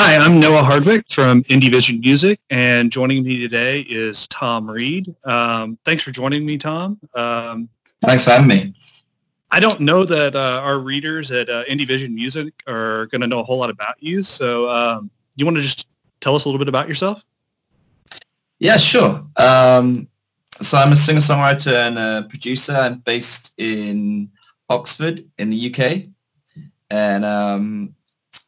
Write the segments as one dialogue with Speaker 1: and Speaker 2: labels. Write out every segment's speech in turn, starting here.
Speaker 1: Hi, I'm Noah Hardwick from Indie Vision Music, and joining me today is Tom Read. Um, thanks for joining me, Tom. Um,
Speaker 2: thanks for having me.
Speaker 1: I don't know that uh, our readers at uh, Indie Vision Music are going to know a whole lot about you, so um, you want to just tell us a little bit about yourself?
Speaker 2: Yeah, sure. Um, so I'm a singer-songwriter and a producer. I'm based in Oxford in the UK, and um,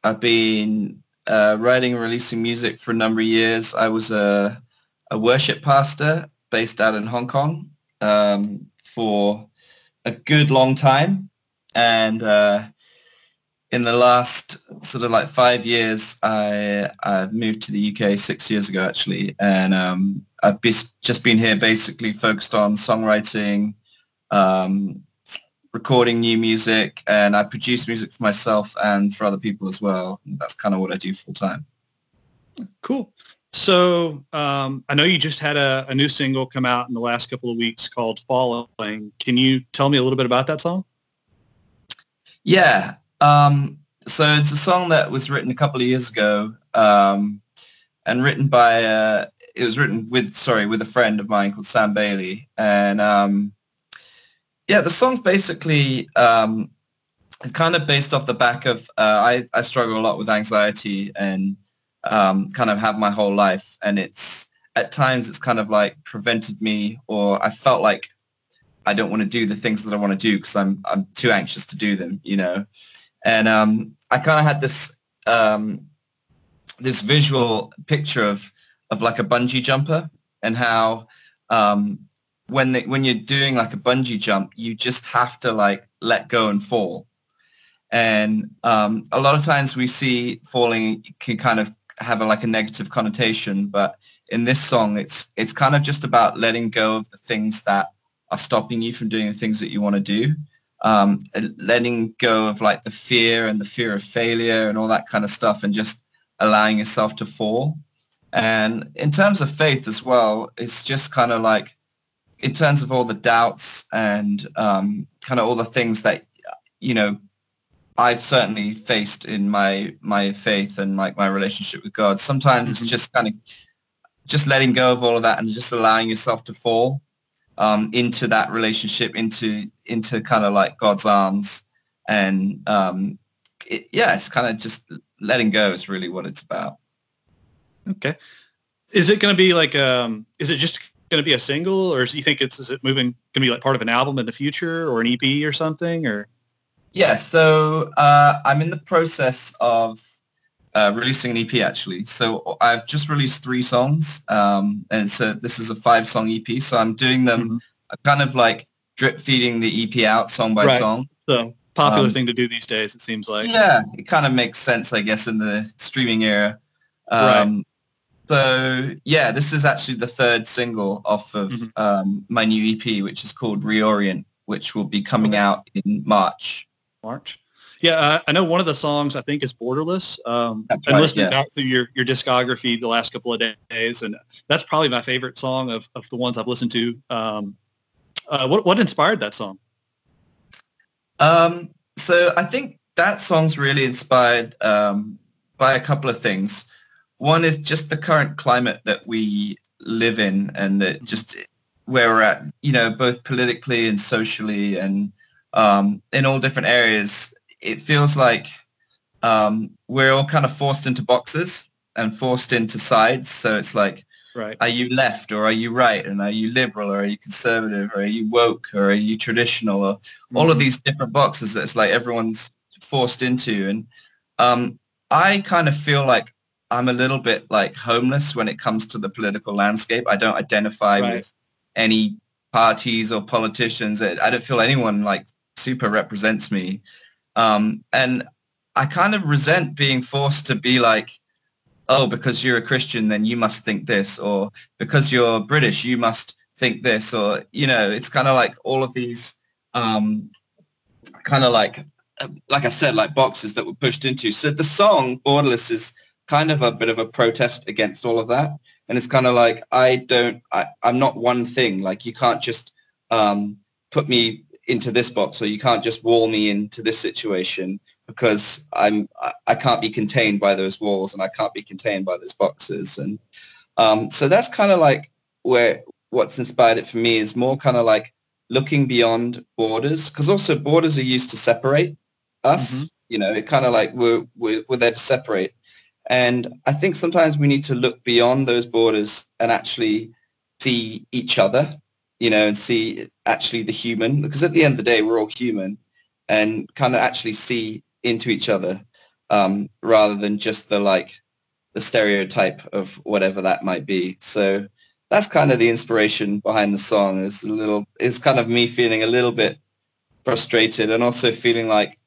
Speaker 2: I've been uh, writing and releasing music for a number of years. I was a, a worship pastor based out in Hong Kong um, for a good long time, and uh, in the last sort of like five years, I, I moved to the UK six years ago actually, and um, I've be, just been here basically focused on songwriting, um, recording new music, and I produce music for myself and for other people as well. That's kind of what I do full time.
Speaker 1: Cool. So um, I know you just had a, a new single come out in the last couple of weeks called "Following." Can you tell me a little bit about that song?
Speaker 2: Yeah. Um, so it's a song that was written a couple of years ago um, and written by, uh, it was written with, sorry, with a friend of mine called Sam Bailey. And um, yeah, the song's basically um, kind of based off the back of, uh, I, I struggle a lot with anxiety and um, kind of have my whole life. And it's, at times it's kind of like prevented me or I felt like I don't want to do the things that I want to do because I'm, I'm too anxious to do them, you know? and um, I kind of had this um, this visual picture of of like a bungee jumper and how um, when when you're doing like a bungee jump, you just have to like let go and fall. And um, a lot of times we see falling can kind of have a, like a negative connotation, but in this song, it's it's kind of just about letting go of the things that are stopping you from doing the things that you want to do um, letting go of like the fear and the fear of failure and all that kind of stuff and just allowing yourself to fall. And in terms of faith as well, it's just kind of like in terms of all the doubts and um, kind of all the things that, you know, I've certainly faced in my my faith and like my relationship with God. Sometimes it's mm-hmm. just kind of just letting go of all of that and just allowing yourself to fall um, into that relationship, into into kind of like God's arms, and um, it, yeah, it's kind of just letting go is really what it's about.
Speaker 1: Okay, is it going to be like um, is it just going to be a single, or do you think it's is it moving going to be like part of an album in the future, or an EP or something, or?
Speaker 2: Yeah, so uh, I'm in the process of uh, releasing an EP actually. So I've just released three songs, um, and so this is a five-song EP. So I'm doing them mm-hmm. kind of like drip feeding the EP out song by right. song.
Speaker 1: So popular um, thing to do these days, it seems like.
Speaker 2: Yeah, it kind of makes sense, I guess, in the streaming era. Um, right. So yeah, this is actually the third single off of mm-hmm. um, my new EP, which is called Reorient, which will be coming out in March.
Speaker 1: March. Yeah, uh, I know one of the songs I think is "Borderless." Um, I've been right, listening yeah. back through your, your discography the last couple of days, and that's probably my favorite song of, of the ones I've listened to. Um, uh, what what inspired that song?
Speaker 2: Um, so I think that song's really inspired um, by a couple of things. One is just the current climate that we live in, and that just where we're at, you know, both politically and socially, and um, in all different areas it feels like um, we're all kind of forced into boxes and forced into sides. So it's like, right. are you left or are you right? And are you liberal or are you conservative or are you woke or are you traditional or mm-hmm. all of mm-hmm. these different boxes that it's like everyone's forced into. And um, I kind of feel like I'm a little bit like homeless when it comes to the political landscape. I don't identify right. with any parties or politicians. I don't feel anyone like super represents me. Um, and I kind of resent being forced to be like, oh, because you're a Christian, then you must think this, or because you're British, you must think this, or, you know, it's kind of like all of these um, kind of like, like I said, like boxes that were pushed into. So the song Borderless is kind of a bit of a protest against all of that. And it's kind of like, I don't, I, I'm not one thing. Like you can't just um, put me into this box or you can't just wall me into this situation because I'm I can't be contained by those walls and I can't be contained by those boxes and um, so that's kind of like where what's inspired it for me is more kind of like looking beyond borders because also borders are used to separate us mm-hmm. you know it kind of like we're, we're we're there to separate and I think sometimes we need to look beyond those borders and actually see each other you know, and see actually the human, because at the end of the day, we're all human, and kind of actually see into each other um, rather than just the like the stereotype of whatever that might be. So that's kind of the inspiration behind the song. Is a little, it's kind of me feeling a little bit frustrated and also feeling like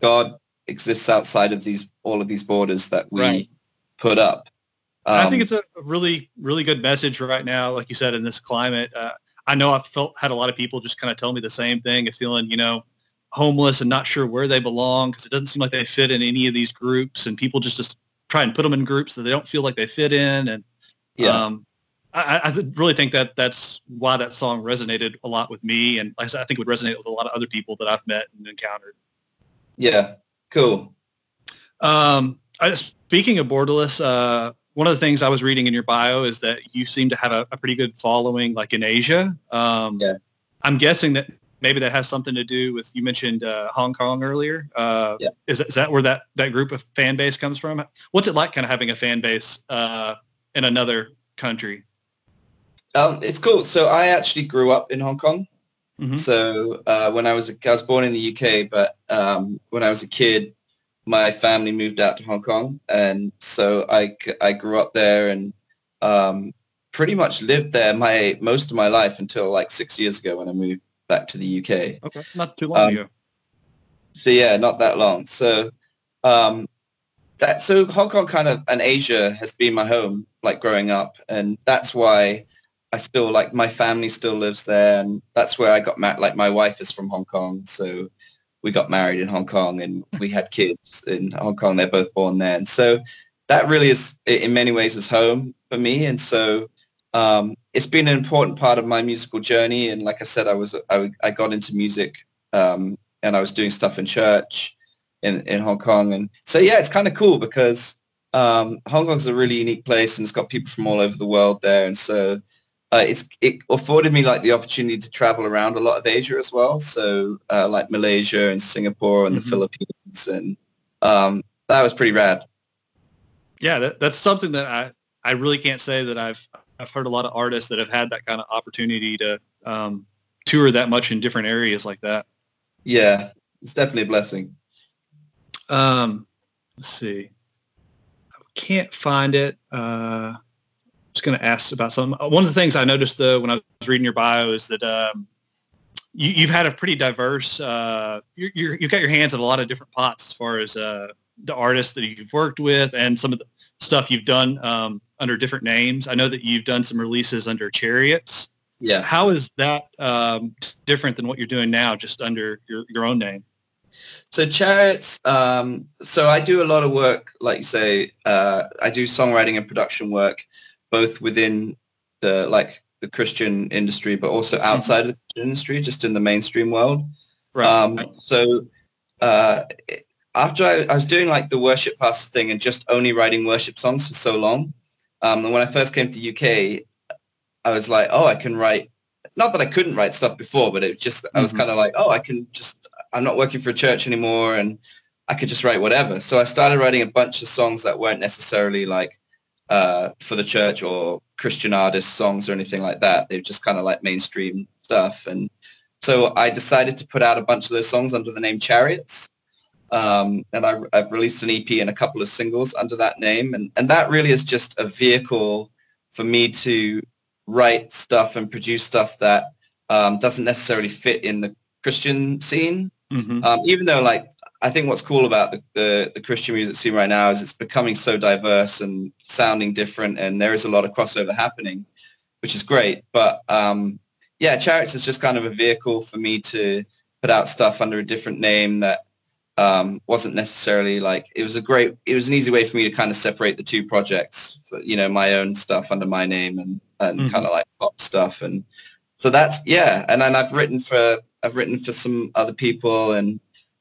Speaker 2: God exists outside of these all of these borders that we right. put up.
Speaker 1: Um, I think um, it's a really, really good message right now. Like you said, in this climate, uh, I know I've felt had a lot of people just kind of tell me the same thing of feeling, you know, homeless and not sure where they belong because it doesn't seem like they fit in any of these groups and people just, just try and put them in groups that they don't feel like they fit in. And yeah. Um, I, I, really think that that's why that song resonated a lot with me. And I think it would resonate with a lot of other people that I've met and encountered.
Speaker 2: Yeah, cool.
Speaker 1: Um, I, speaking of Borderless, uh, one of the things I was reading in your bio is that you seem to have a, a pretty good following, like in Asia. Um, yeah. I'm guessing that maybe that has something to do with you mentioned uh, Hong Kong earlier. Uh, yeah. Is, is that where that, that group of fan base comes from? What's it like kind of having a fan base uh, in another country?
Speaker 2: Um, it's cool. So I actually grew up in Hong Kong. Mm-hmm. So uh, when I was I was born in the UK, but um, when I was a kid, my family moved out to Hong Kong, and so I, I grew up there and um, pretty much lived there my most of my life until like six years ago when I moved back to the
Speaker 1: UK. Okay, not too long um, ago.
Speaker 2: So yeah, not that long. So um, that so Hong Kong kind of and Asia has been my home like growing up, and that's why I still like my family still lives there, and that's where I got met. Like my wife is from Hong Kong, so we got married in Hong Kong and we had kids in Hong Kong. They're both born there. And so that really is in many ways is home for me. And so um, it's been an important part of my musical journey. And like I said, I was, I, I got into music um, and I was doing stuff in church in, in Hong Kong. And so, yeah, it's kind of cool because um, Hong Kong's a really unique place and it's got people from all over the world there. And so uh, it's it afforded me like the opportunity to travel around a lot of Asia as well. So uh, like Malaysia and Singapore and mm-hmm. the Philippines, and um, that was pretty rad.
Speaker 1: Yeah, that, that's something that I I really can't say that I've I've heard a lot of artists that have had that kind of opportunity to um, tour that much in different areas like that.
Speaker 2: Yeah, it's definitely a blessing.
Speaker 1: Um, let's see. I can't find it. Uh, was going to ask about some. One of the things I noticed though when I was reading your bio is that um, you, have had a pretty diverse. Uh, you have got your hands in a lot of different pots as far as uh, the artists that you've worked with and some of the stuff you've done um, under different names. I know that you've done some releases under Chariots.
Speaker 2: Yeah.
Speaker 1: How is that um, different than what you're doing now, just under your, your own name?
Speaker 2: So Chariots, um, so I do a lot of work, like you say, uh, I do songwriting and production work both within the like the Christian industry, but also mm-hmm. outside mm-hmm. of the industry, just in the mainstream world. Right. Um, so uh, after I, I, was doing like the worship pastor thing and just only writing worship songs for so long, um, and when I first came to the UK, I was like, oh, I can write. Not that I couldn't write stuff before, but it just I was mm-hmm. kind of like, oh, I can just. I'm not working for a church anymore, and I could just write whatever. So I started writing a bunch of songs that weren't necessarily like uh, for the church or Christian artists songs or anything like that. They're just kind of like mainstream stuff. And so I decided to put out a bunch of those songs under the name Chariots. Um, and I, have released an EP and a couple of singles under that name. And, and that really is just a vehicle for me to write stuff and produce stuff that um, doesn't necessarily fit in the Christian scene. Mm-hmm. Um, even though like I think what's cool about the, the, the, Christian music scene right now is it's becoming so diverse and sounding different, and there is a lot of crossover happening, which is great. But um, yeah, Chariots is just kind of a vehicle for me to put out stuff under a different name that um, wasn't necessarily like it was a great. It was an easy way for me to kind of separate the two projects. You know, my own stuff under my name and and mm-hmm. kind of like pop stuff, and so that's yeah. And then I've written for I've written for some other people and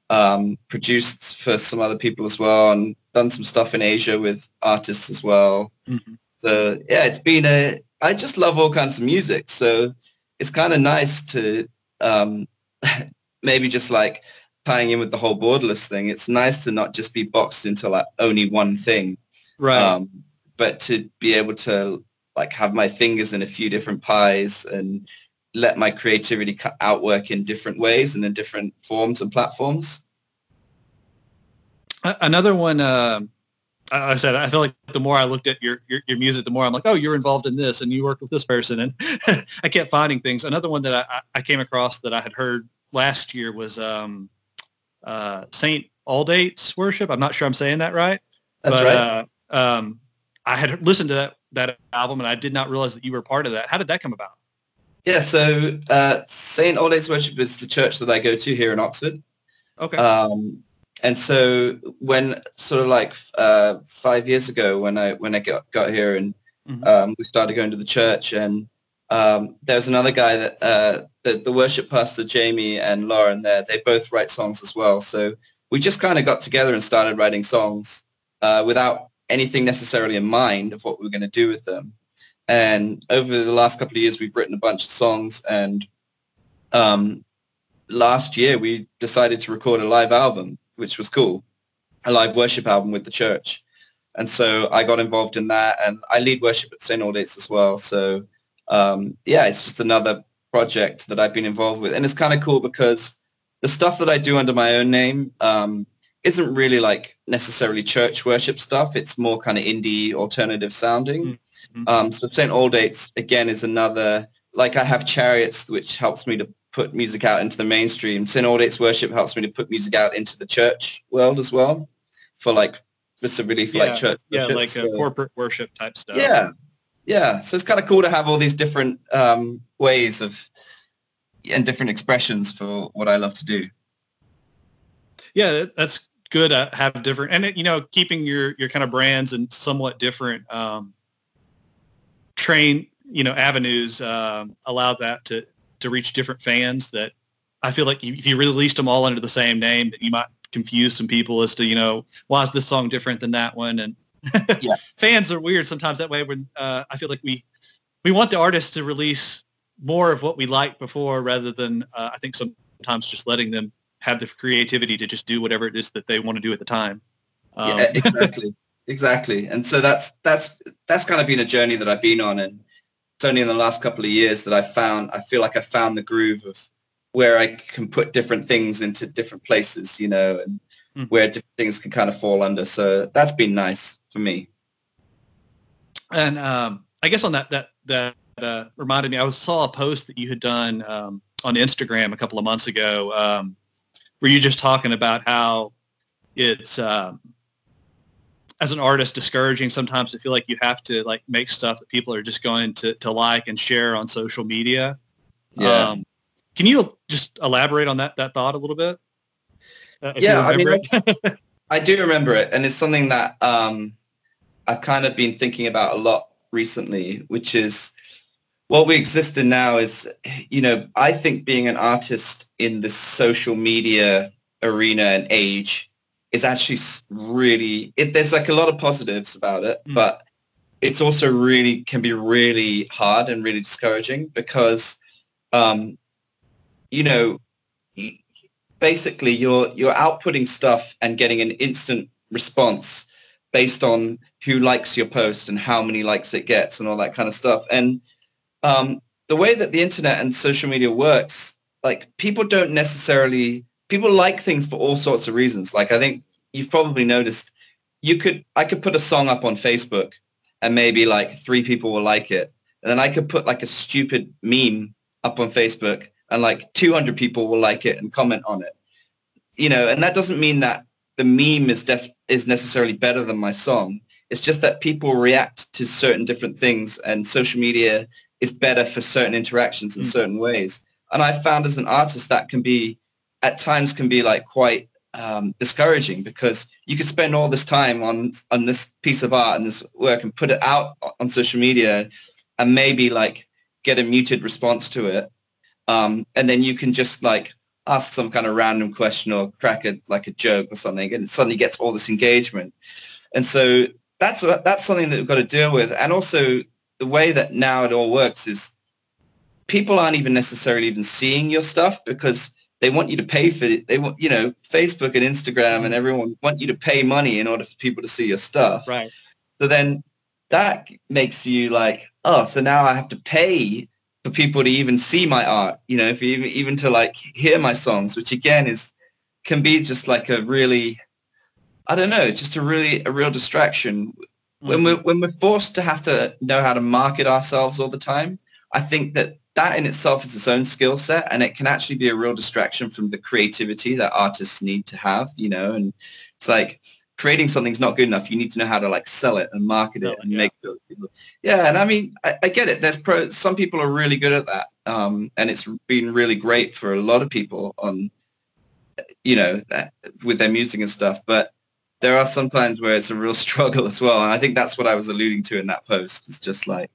Speaker 2: um, produced for some other people as well, and done some stuff in Asia with artists as well. Mm-hmm. So yeah, it's been a. I just love all kinds of music, so it's kind of nice to um, maybe just like tying in with the whole borderless thing. It's nice to not just be boxed into like only one thing,
Speaker 1: right? Um,
Speaker 2: but to be able to like have my fingers in a few different pies and let my creativity outwork in different ways and in different forms and platforms.
Speaker 1: Another one, uh, I said, I feel like the more I looked at your, your, your music, the more I'm like, oh, you're involved in this and you worked with this person. And I kept finding things. Another one that I, I came across that I had heard last year was um, uh, Saint Aldate's Worship. I'm not sure I'm saying that right.
Speaker 2: That's but, right.
Speaker 1: Uh, um, I had listened to that, that album and I did not realize that you were part of that. How did that come about?
Speaker 2: Yeah, so uh, St. Aldate's Worship is the church that I go to here in Oxford.
Speaker 1: Okay.
Speaker 2: Um, and so when sort of like uh, five years ago when I when I got, got here and mm-hmm. um, we started going to the church and um, there was another guy that uh, the, the worship pastor Jamie and Lauren there they both write songs as well so we just kind of got together and started writing songs uh, without anything necessarily in mind of what we were going to do with them and over the last couple of years, we've written a bunch of songs. And um, last year, we decided to record a live album, which was cool, a live worship album with the church. And so I got involved in that, and I lead worship at St. Aldate's as well. So um, yeah, it's just another project that I've been involved with, and it's kind of cool because the stuff that I do under my own name um, isn't really like necessarily church worship stuff. It's more kind of indie alternative sounding. Mm. Mm-hmm. Um, so St. Aldate's again is another, like I have Chariots, which helps me to put music out into the mainstream. St. Aldate's Worship helps me to put music out into the church world as well for like specifically for
Speaker 1: yeah,
Speaker 2: like church.
Speaker 1: Yeah, worship. like so, a corporate worship type stuff.
Speaker 2: Yeah. Yeah. So it's kind of cool to have all these different um, ways of and different expressions for what I love to do.
Speaker 1: Yeah, that's good. to have different, and it, you know, keeping your your kind of brands and somewhat different um, train, you know, avenues um, allow that to to reach different fans. That I feel like if you released them all under the same name, that you might confuse some people as to you know why is this song different than that one and yeah. fans are weird sometimes that way when uh, I feel like we we want the artist to release more of what we liked before rather than uh, I think sometimes just letting them have the creativity to just do whatever it is that they want to do at the time.
Speaker 2: Um, yeah, exactly exactly. And so that's that's that's kind of been a journey that I've been on, and it's only in the last couple of years that I found I feel like I found the groove of where I can put different things into different places, you know, and mm. where different things can kind of fall under. So that's been nice for me.
Speaker 1: And um, I guess on that that that uh, reminded me, I saw a post that you had done um, on Instagram a couple of months ago. Um, were you just talking about how it's um, as an artist discouraging sometimes to feel like you have to like make stuff that people are just going to, to like and share on social media.
Speaker 2: Yeah. Um,
Speaker 1: can you just elaborate on that, that thought a little bit?
Speaker 2: Uh, yeah, I mean, I do remember it. And it's something that um, I've kind of been thinking about a lot recently, which is what we exist in now is, you know, I think being an artist in the social media arena and age is actually really it, there's like a lot of positives about it mm. but it's also really can be really hard and really discouraging because um, you know basically you're you're outputting stuff and getting an instant response based on who likes your post and how many likes it gets and all that kind of stuff and um, the way that the internet and social media works like people don't necessarily people like things for all sorts of reasons. Like I think you've probably noticed you could I could put a song up on Facebook and maybe like three people will like it. And then I could put like a stupid meme up on Facebook and like 200 people will like it and comment on it. You know, and that doesn't mean that the meme is def- is necessarily better than my song. It's just that people react to certain different things and social media is better for certain interactions in mm. certain ways. And I found as an artist that can be at times can be like quite um, discouraging because you could spend all this time on on this piece of art and this work and put it out on social media and maybe like get a muted response to it Um, and then you can just like ask some kind of random question or crack a, like a joke or something and it suddenly gets all this engagement. And so that's, that's something that we've got to deal with. And also the way that now it all works is people aren't even necessarily even seeing your stuff because they want you to pay for it. They want, you know, Facebook and Instagram and everyone want you to pay money in order for people to see your stuff.
Speaker 1: Right.
Speaker 2: So then that makes you like, oh, so now I have to pay for people to even see my art, you know, if even even to like hear my songs, which again is can be just like a really, I don't know, just a really a real distraction. Mm-hmm. When we're when we're forced to have to know how to market ourselves all the time, I think that that in itself is its own skill set and it can actually be a real distraction from the creativity that artists need to have, you know, and it's like creating something's not good enough. You need to know how to like sell it and market it and yeah. make it. Yeah. And I mean, I, I, get it. There's pro, some people are really good at that. Um, and it's been really great for a lot of people on, you know, with their music and stuff. But there are some times where it's a real struggle as well. And I think that's what I was alluding to in that post. It's just like,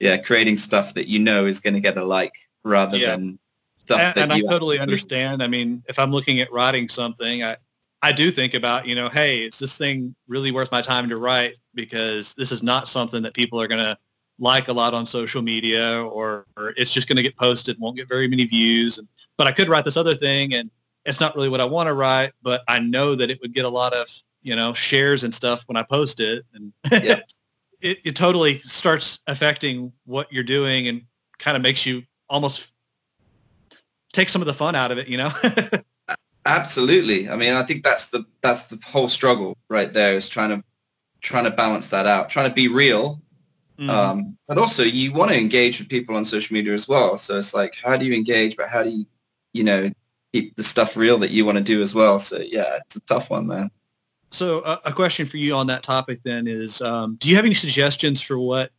Speaker 2: yeah, creating stuff that you know is going to get a like rather yeah. than stuff
Speaker 1: and,
Speaker 2: that
Speaker 1: and I totally understand. I mean, if I'm looking at writing something, I, I do think about, you know, hey, is this thing really worth my time to write? Because this is not something that people are going to like a lot on social media or, or it's just going to get posted, won't get very many views. And, but I could write this other thing and it's not really what I want to write, but I know that it would get a lot of, you know, shares and stuff when I post it. And yeah. it, it totally starts affecting what you're doing and kind of makes you almost take some of the fun out of it, you know?
Speaker 2: Absolutely. I mean, I think that's the that's the whole struggle right there is trying to trying to balance that out, trying to be real. Mm. Um, but also you want to engage with people on social media as well. So it's like, how do you engage, but how do you, you know, keep the stuff real that you want to do as well? So yeah, it's a tough one, man.
Speaker 1: So uh, a question for you on that topic then is, um, do you have any suggestions for what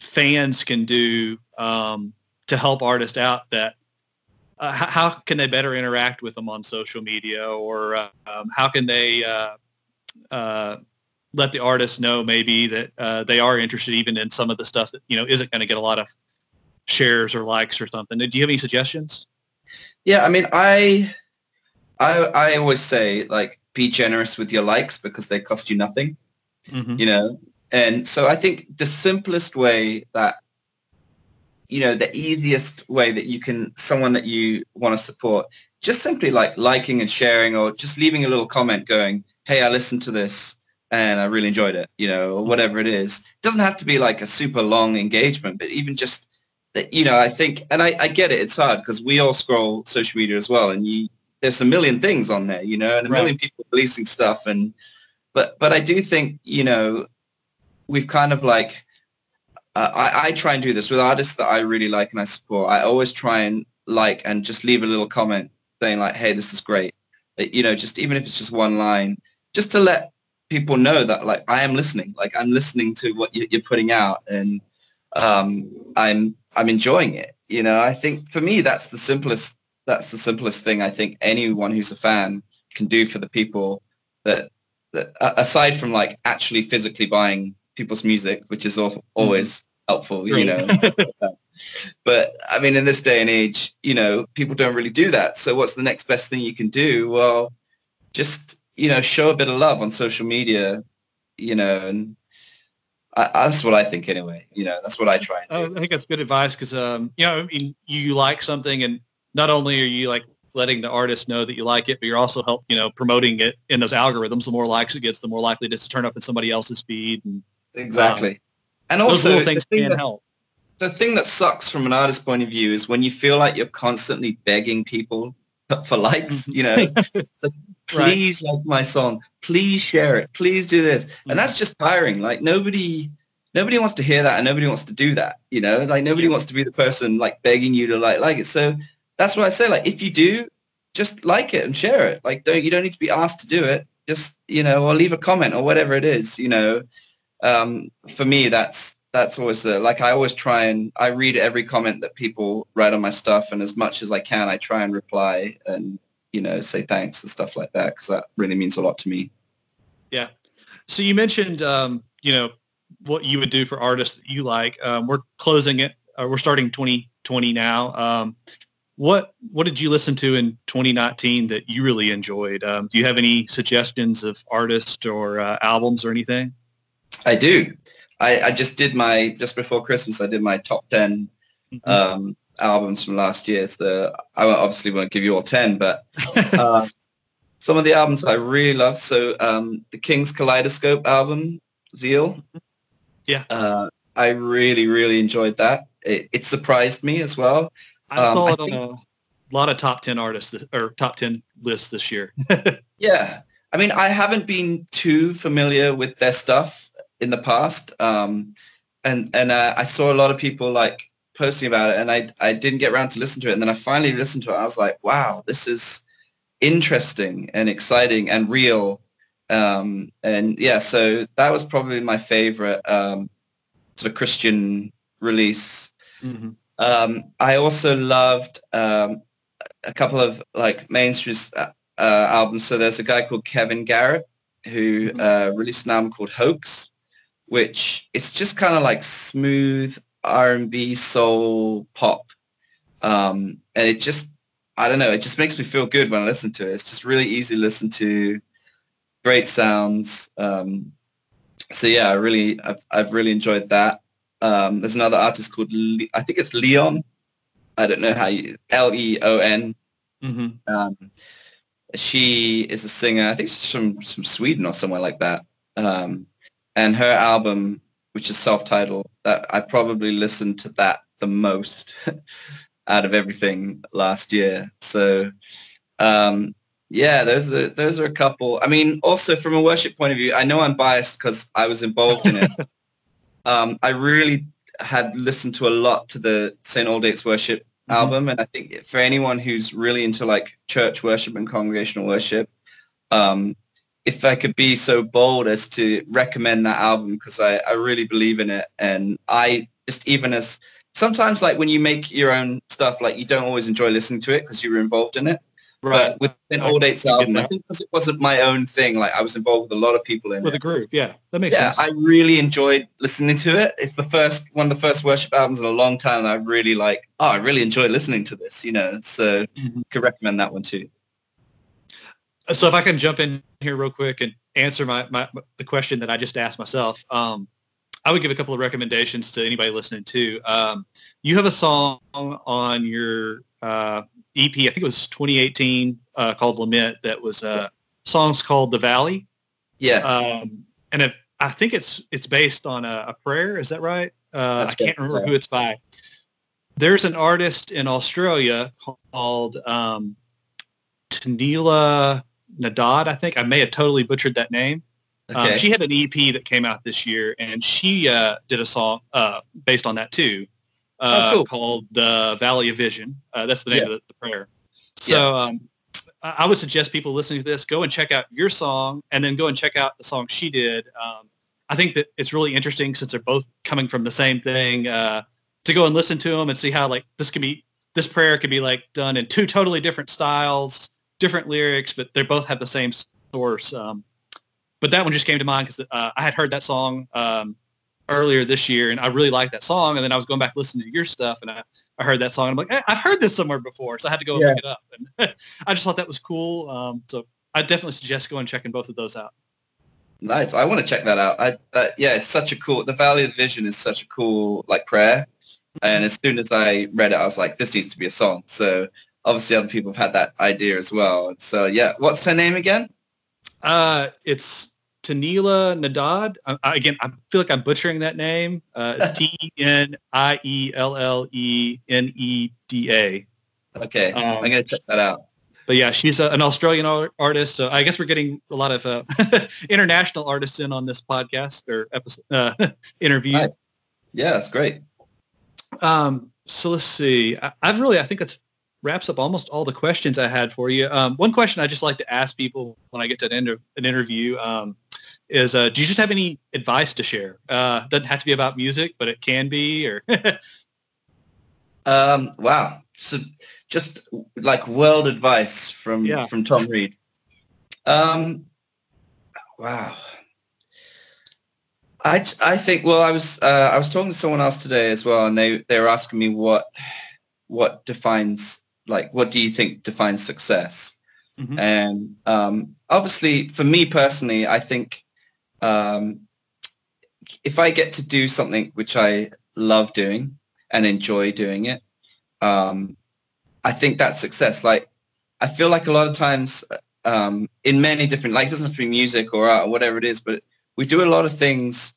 Speaker 1: fans can do um, to help artists out that uh, how can they better interact with them on social media or uh, um, how can they uh, uh let the artists know maybe that uh, they are interested even in some of the stuff that, you know, isn't going to get a lot of shares or likes or something. Do you have any suggestions?
Speaker 2: Yeah, I mean, I, I, I always say like be generous with your likes because they cost you nothing, mm-hmm. you know? And so I think the simplest way that, you know, the easiest way that you can, someone that you want to support, just simply like liking and sharing or just leaving a little comment going, hey, I listened to this and I really enjoyed it, you know, or whatever it is. It doesn't have to be like a super long engagement, but even just, that, you know, I think, and I, I get it, it's hard because we all scroll social media as well and you, there's a million things on there, you know, and a right. million people releasing stuff. And, but, but I do think, you know, we've kind of like, uh, I, I try and do this with artists that I really like and I support. I always try and like and just leave a little comment saying like, hey, this is great. You know, just even if it's just one line, just to let people know that like I am listening, like I'm listening to what you're putting out and um, I'm I'm enjoying it. You know, I think for me that's the simplest that's the simplest thing I think anyone who's a fan can do for the people that, that aside from like actually physically buying people's music, which is always mm-hmm. helpful, you know. but I mean, in this day and age, you know, people don't really do that. So what's the next best thing you can do? Well, just, you know, show a bit of love on social media, you know, and I, that's what I think anyway. You know, that's what I try.
Speaker 1: I think that's good advice because, um, you know, I mean, you like something and not only are you like letting the artist know that you like it, but you're also help you know promoting it in those algorithms. The more likes it gets, the more likely it is to turn up in somebody else's feed. And,
Speaker 2: exactly. Um,
Speaker 1: and also, those things can
Speaker 2: that,
Speaker 1: help.
Speaker 2: The thing that sucks from an artist's point of view is when you feel like you're constantly begging people for likes. Mm-hmm. You know, please right. like my song, please share it, please do this, mm-hmm. and that's just tiring. Like nobody nobody wants to hear that and nobody wants to do that you know like nobody yeah. wants to be the person like begging you to like like it so that's what I say. Like, if you do, just like it and share it. Like, don't you don't need to be asked to do it. Just you know, or leave a comment or whatever it is. You know, um, for me, that's that's always the, like I always try and I read every comment that people write on my stuff, and as much as I can, I try and reply and you know say thanks and stuff like that because that really means a lot to me.
Speaker 1: Yeah. So you mentioned um, you know what you would do for artists that you like. Um, we're closing it uh, we're starting 2020 now. Um, what what did you listen to in 2019 that you really enjoyed? Um, do you have any suggestions of artists or uh, albums or anything?
Speaker 2: I do. I, I, just did my just before Christmas. I did my top 10 mm-hmm. um, albums from last year. So I obviously won't give you all ten, but uh, some of the albums I really love. So um, the King's Kaleidoscope album, Zeal.
Speaker 1: Yeah.
Speaker 2: Uh, I really really enjoyed that. It, it surprised me as well.
Speaker 1: I um, saw it on a lot of top 10 artists or top 10 lists this year.
Speaker 2: yeah. I mean, I haven't been too familiar with their stuff in the past. Um, and and uh, I saw a lot of people like posting about it and I, I didn't get around to listen to it. And then I finally listened to it. I was like, wow, this is interesting and exciting and real. Um, and yeah, so that was probably my favorite um, sort of Christian release. Mm-hmm. Um, I also loved um, a couple of like mainstream uh, uh, albums. So there's a guy called Kevin Garrett who mm-hmm. uh, released an album called Hoax, which is just kind of like smooth R&B, soul, pop. Um, and it just, I don't know, it just makes me feel good when I listen to it. It's just really easy to listen to, great sounds. Um, so yeah, I really, I've, I've really enjoyed that. Um, there's another artist called, Le- I think it's Leon. I don't know how you, L-E-O-N. Mm-hmm. Um, she is a singer. I think she's from, from Sweden or somewhere like that. Um, and her album, which is self-titled, that I probably listened to that the most out of everything last year. So, um, yeah, those are those are a couple. I mean, also from a worship point of view, I know I'm biased because I was involved in it. um, I really had listened to a lot to the St. Aldate's Worship mm-hmm. album, and I think for anyone who's really into like church worship and congregational worship, um, if I could be so bold as to recommend that album because I, I really believe in it, and I just even as sometimes like when you make your own stuff, like you don't always enjoy listening to it because you were involved in it. Right. But with an Aldate's album, I think because it wasn't my own thing, like I was involved with a lot of people in
Speaker 1: with
Speaker 2: it.
Speaker 1: a group, yeah, that makes yeah,
Speaker 2: sense. I really enjoyed listening to it. It's the first one of the first worship albums in a long time that I really like. Oh, I really enjoy listening to this. You know, so mm-hmm. could recommend that one too.
Speaker 1: So if I can jump in here real quick and answer my, my the question that I just asked myself, um, I would give a couple of recommendations to anybody listening too. Um, you have a song on your uh, EP, I think it was 2018, uh, called Lament. That was uh, songs called The Valley.
Speaker 2: Yes.
Speaker 1: Um, and if, I think it's it's based on a, a prayer. Is that right? Uh, I can't remember who it's by. There's an artist in Australia called um, Tanila Nadad. I think I may have totally butchered that name. Um, okay. Um, she had an EP that came out this year, and she uh, did a song uh, based on that too uh, oh, cool. called the Valley of Vision. Uh, that's the name yeah. of the, the, prayer. So yeah. um, I would suggest people listening to this go and check out your song, and then go and check out the song she did. Um, I think that it's really interesting since they're both coming from the same thing uh, to go and listen to them and see how like this can be this prayer could be like done in two totally different styles, different lyrics, but they both have the same source. Um, but that one just came to mind because uh, I had heard that song um, earlier this year, and I really liked that song. And then I was going back listening to your stuff, and I, I heard that song. And I'm like, hey, I've heard this somewhere before, so I had to go yeah. look it up. And I just thought that was cool. Um, so I definitely suggest going and checking both of those out.
Speaker 2: Nice. I want to check that out. I uh, yeah, it's such a cool. The Valley of Vision is such a cool like prayer. And as soon as I read it, I was like, this needs to be a song. So obviously other people have had that idea as well. So yeah, what's her name again?
Speaker 1: Uh, it's Tanila Nadad. I, I, again, I feel like I'm butchering that name. Uh, it's T-E-N-I-E-L-L-E-N-E-D-A.
Speaker 2: Okay, um, I'm gonna check that out.
Speaker 1: But yeah, she's a, an Australian artist. So I guess we're getting a lot of uh, international artists in on this podcast or episode uh, interview. Right.
Speaker 2: Yeah, that's great.
Speaker 1: Um, so let's see. I, I've really, I think that's wraps up almost all the questions I had for you. Um, one question I just like to ask people when I get to an, inter- an interview um, is, uh, do you just have any advice to share? Uh, doesn't have to be about music, but it can be. Or
Speaker 2: um, wow, so just like world advice from yeah. from Tom Read. Um, wow. I, I think well I was uh, I was talking to someone else today as well and they they were asking me what what defines like what do you think defines success mm-hmm. and um, obviously for me personally I think um, if I get to do something which I love doing and enjoy doing it um, I think that's success like I feel like a lot of times um, in many different like it doesn't have to be music or art or whatever it is but we do a lot of things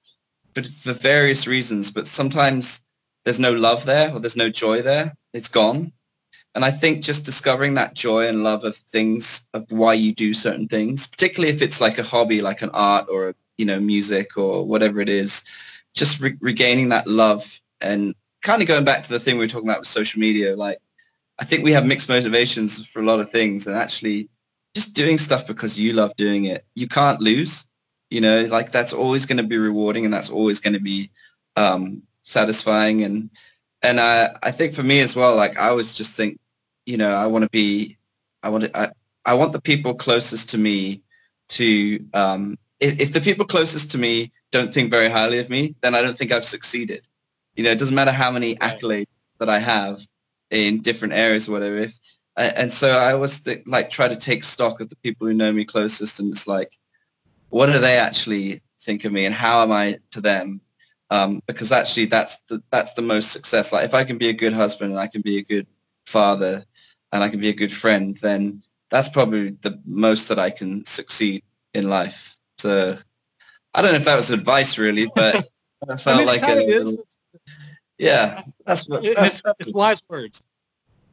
Speaker 2: but for various reasons, but sometimes there's no love there or there's no joy there. It's gone. And I think just discovering that joy and love of things, of why you do certain things, particularly if it's like a hobby, like an art or, a, you know, music or whatever it is, just re- regaining that love and kind of going back to the thing we were talking about with social media, like I think we have mixed motivations for a lot of things and actually just doing stuff because you love doing it. You can't lose you know like that's always going to be rewarding and that's always going to be um, satisfying and and I, I think for me as well like i always just think you know i want to be i want to, I, I want the people closest to me to um, if, if the people closest to me don't think very highly of me then i don't think i've succeeded you know it doesn't matter how many accolades that i have in different areas or whatever if and so i always th- like try to take stock of the people who know me closest and it's like what do they actually think of me and how am I to them? Um, because actually that's the, that's the most success. Like if I can be a good husband and I can be a good father and I can be a good friend, then that's probably the most that I can succeed in life. So I don't know if that was advice really, but I felt I mean, like it, yeah, that's what
Speaker 1: that's, it's, it's wise words.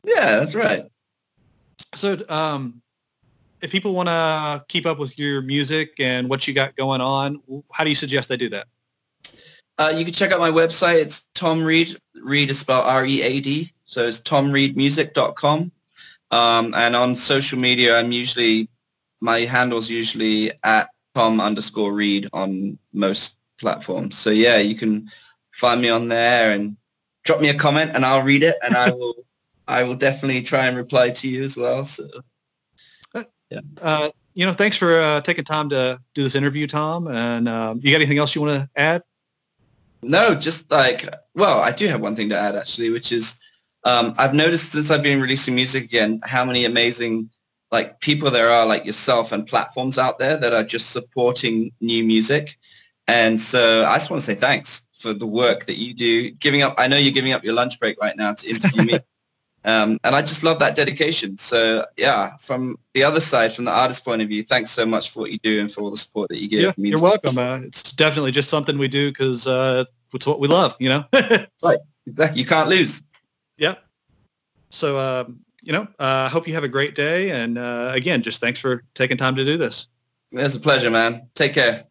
Speaker 2: Yeah, that's right.
Speaker 1: So um, if people want to keep up with your music and what you got going on, how do you suggest they do that?
Speaker 2: Uh, you can check out my website. It's Tom Read. Read is spelled R-E-A-D. So it's tomreadmusic.com. Um, and on social media, I'm usually, my handle's usually at Tom underscore Read on most platforms. So yeah, you can find me on there and drop me a comment and I'll read it and I will, I will definitely try and reply to you as well. So
Speaker 1: yeah. Uh, you know, thanks for uh, taking time to do this interview, Tom. And um, you got anything else you want to add?
Speaker 2: No, just like, well, I do have one thing to add actually, which is um, I've noticed since I've been releasing music again, how many amazing like people there are like yourself and platforms out there that are just supporting new music. And so I just want to say thanks for the work that you do, giving up. I know you're giving up your lunch break right now to interview me. Um, and I just love that dedication. So yeah, from the other side, from the artist point of view, thanks so much for what you do and for all the support that you give.
Speaker 1: Yeah, you're welcome. Uh, it's definitely just something we do because uh, it's what we love, you know?
Speaker 2: right. You can't lose.
Speaker 1: Yeah. So, uh, you know, uh, I hope you have a great day. And uh, again, just thanks for taking time to do this.
Speaker 2: It's a pleasure, man. Take care.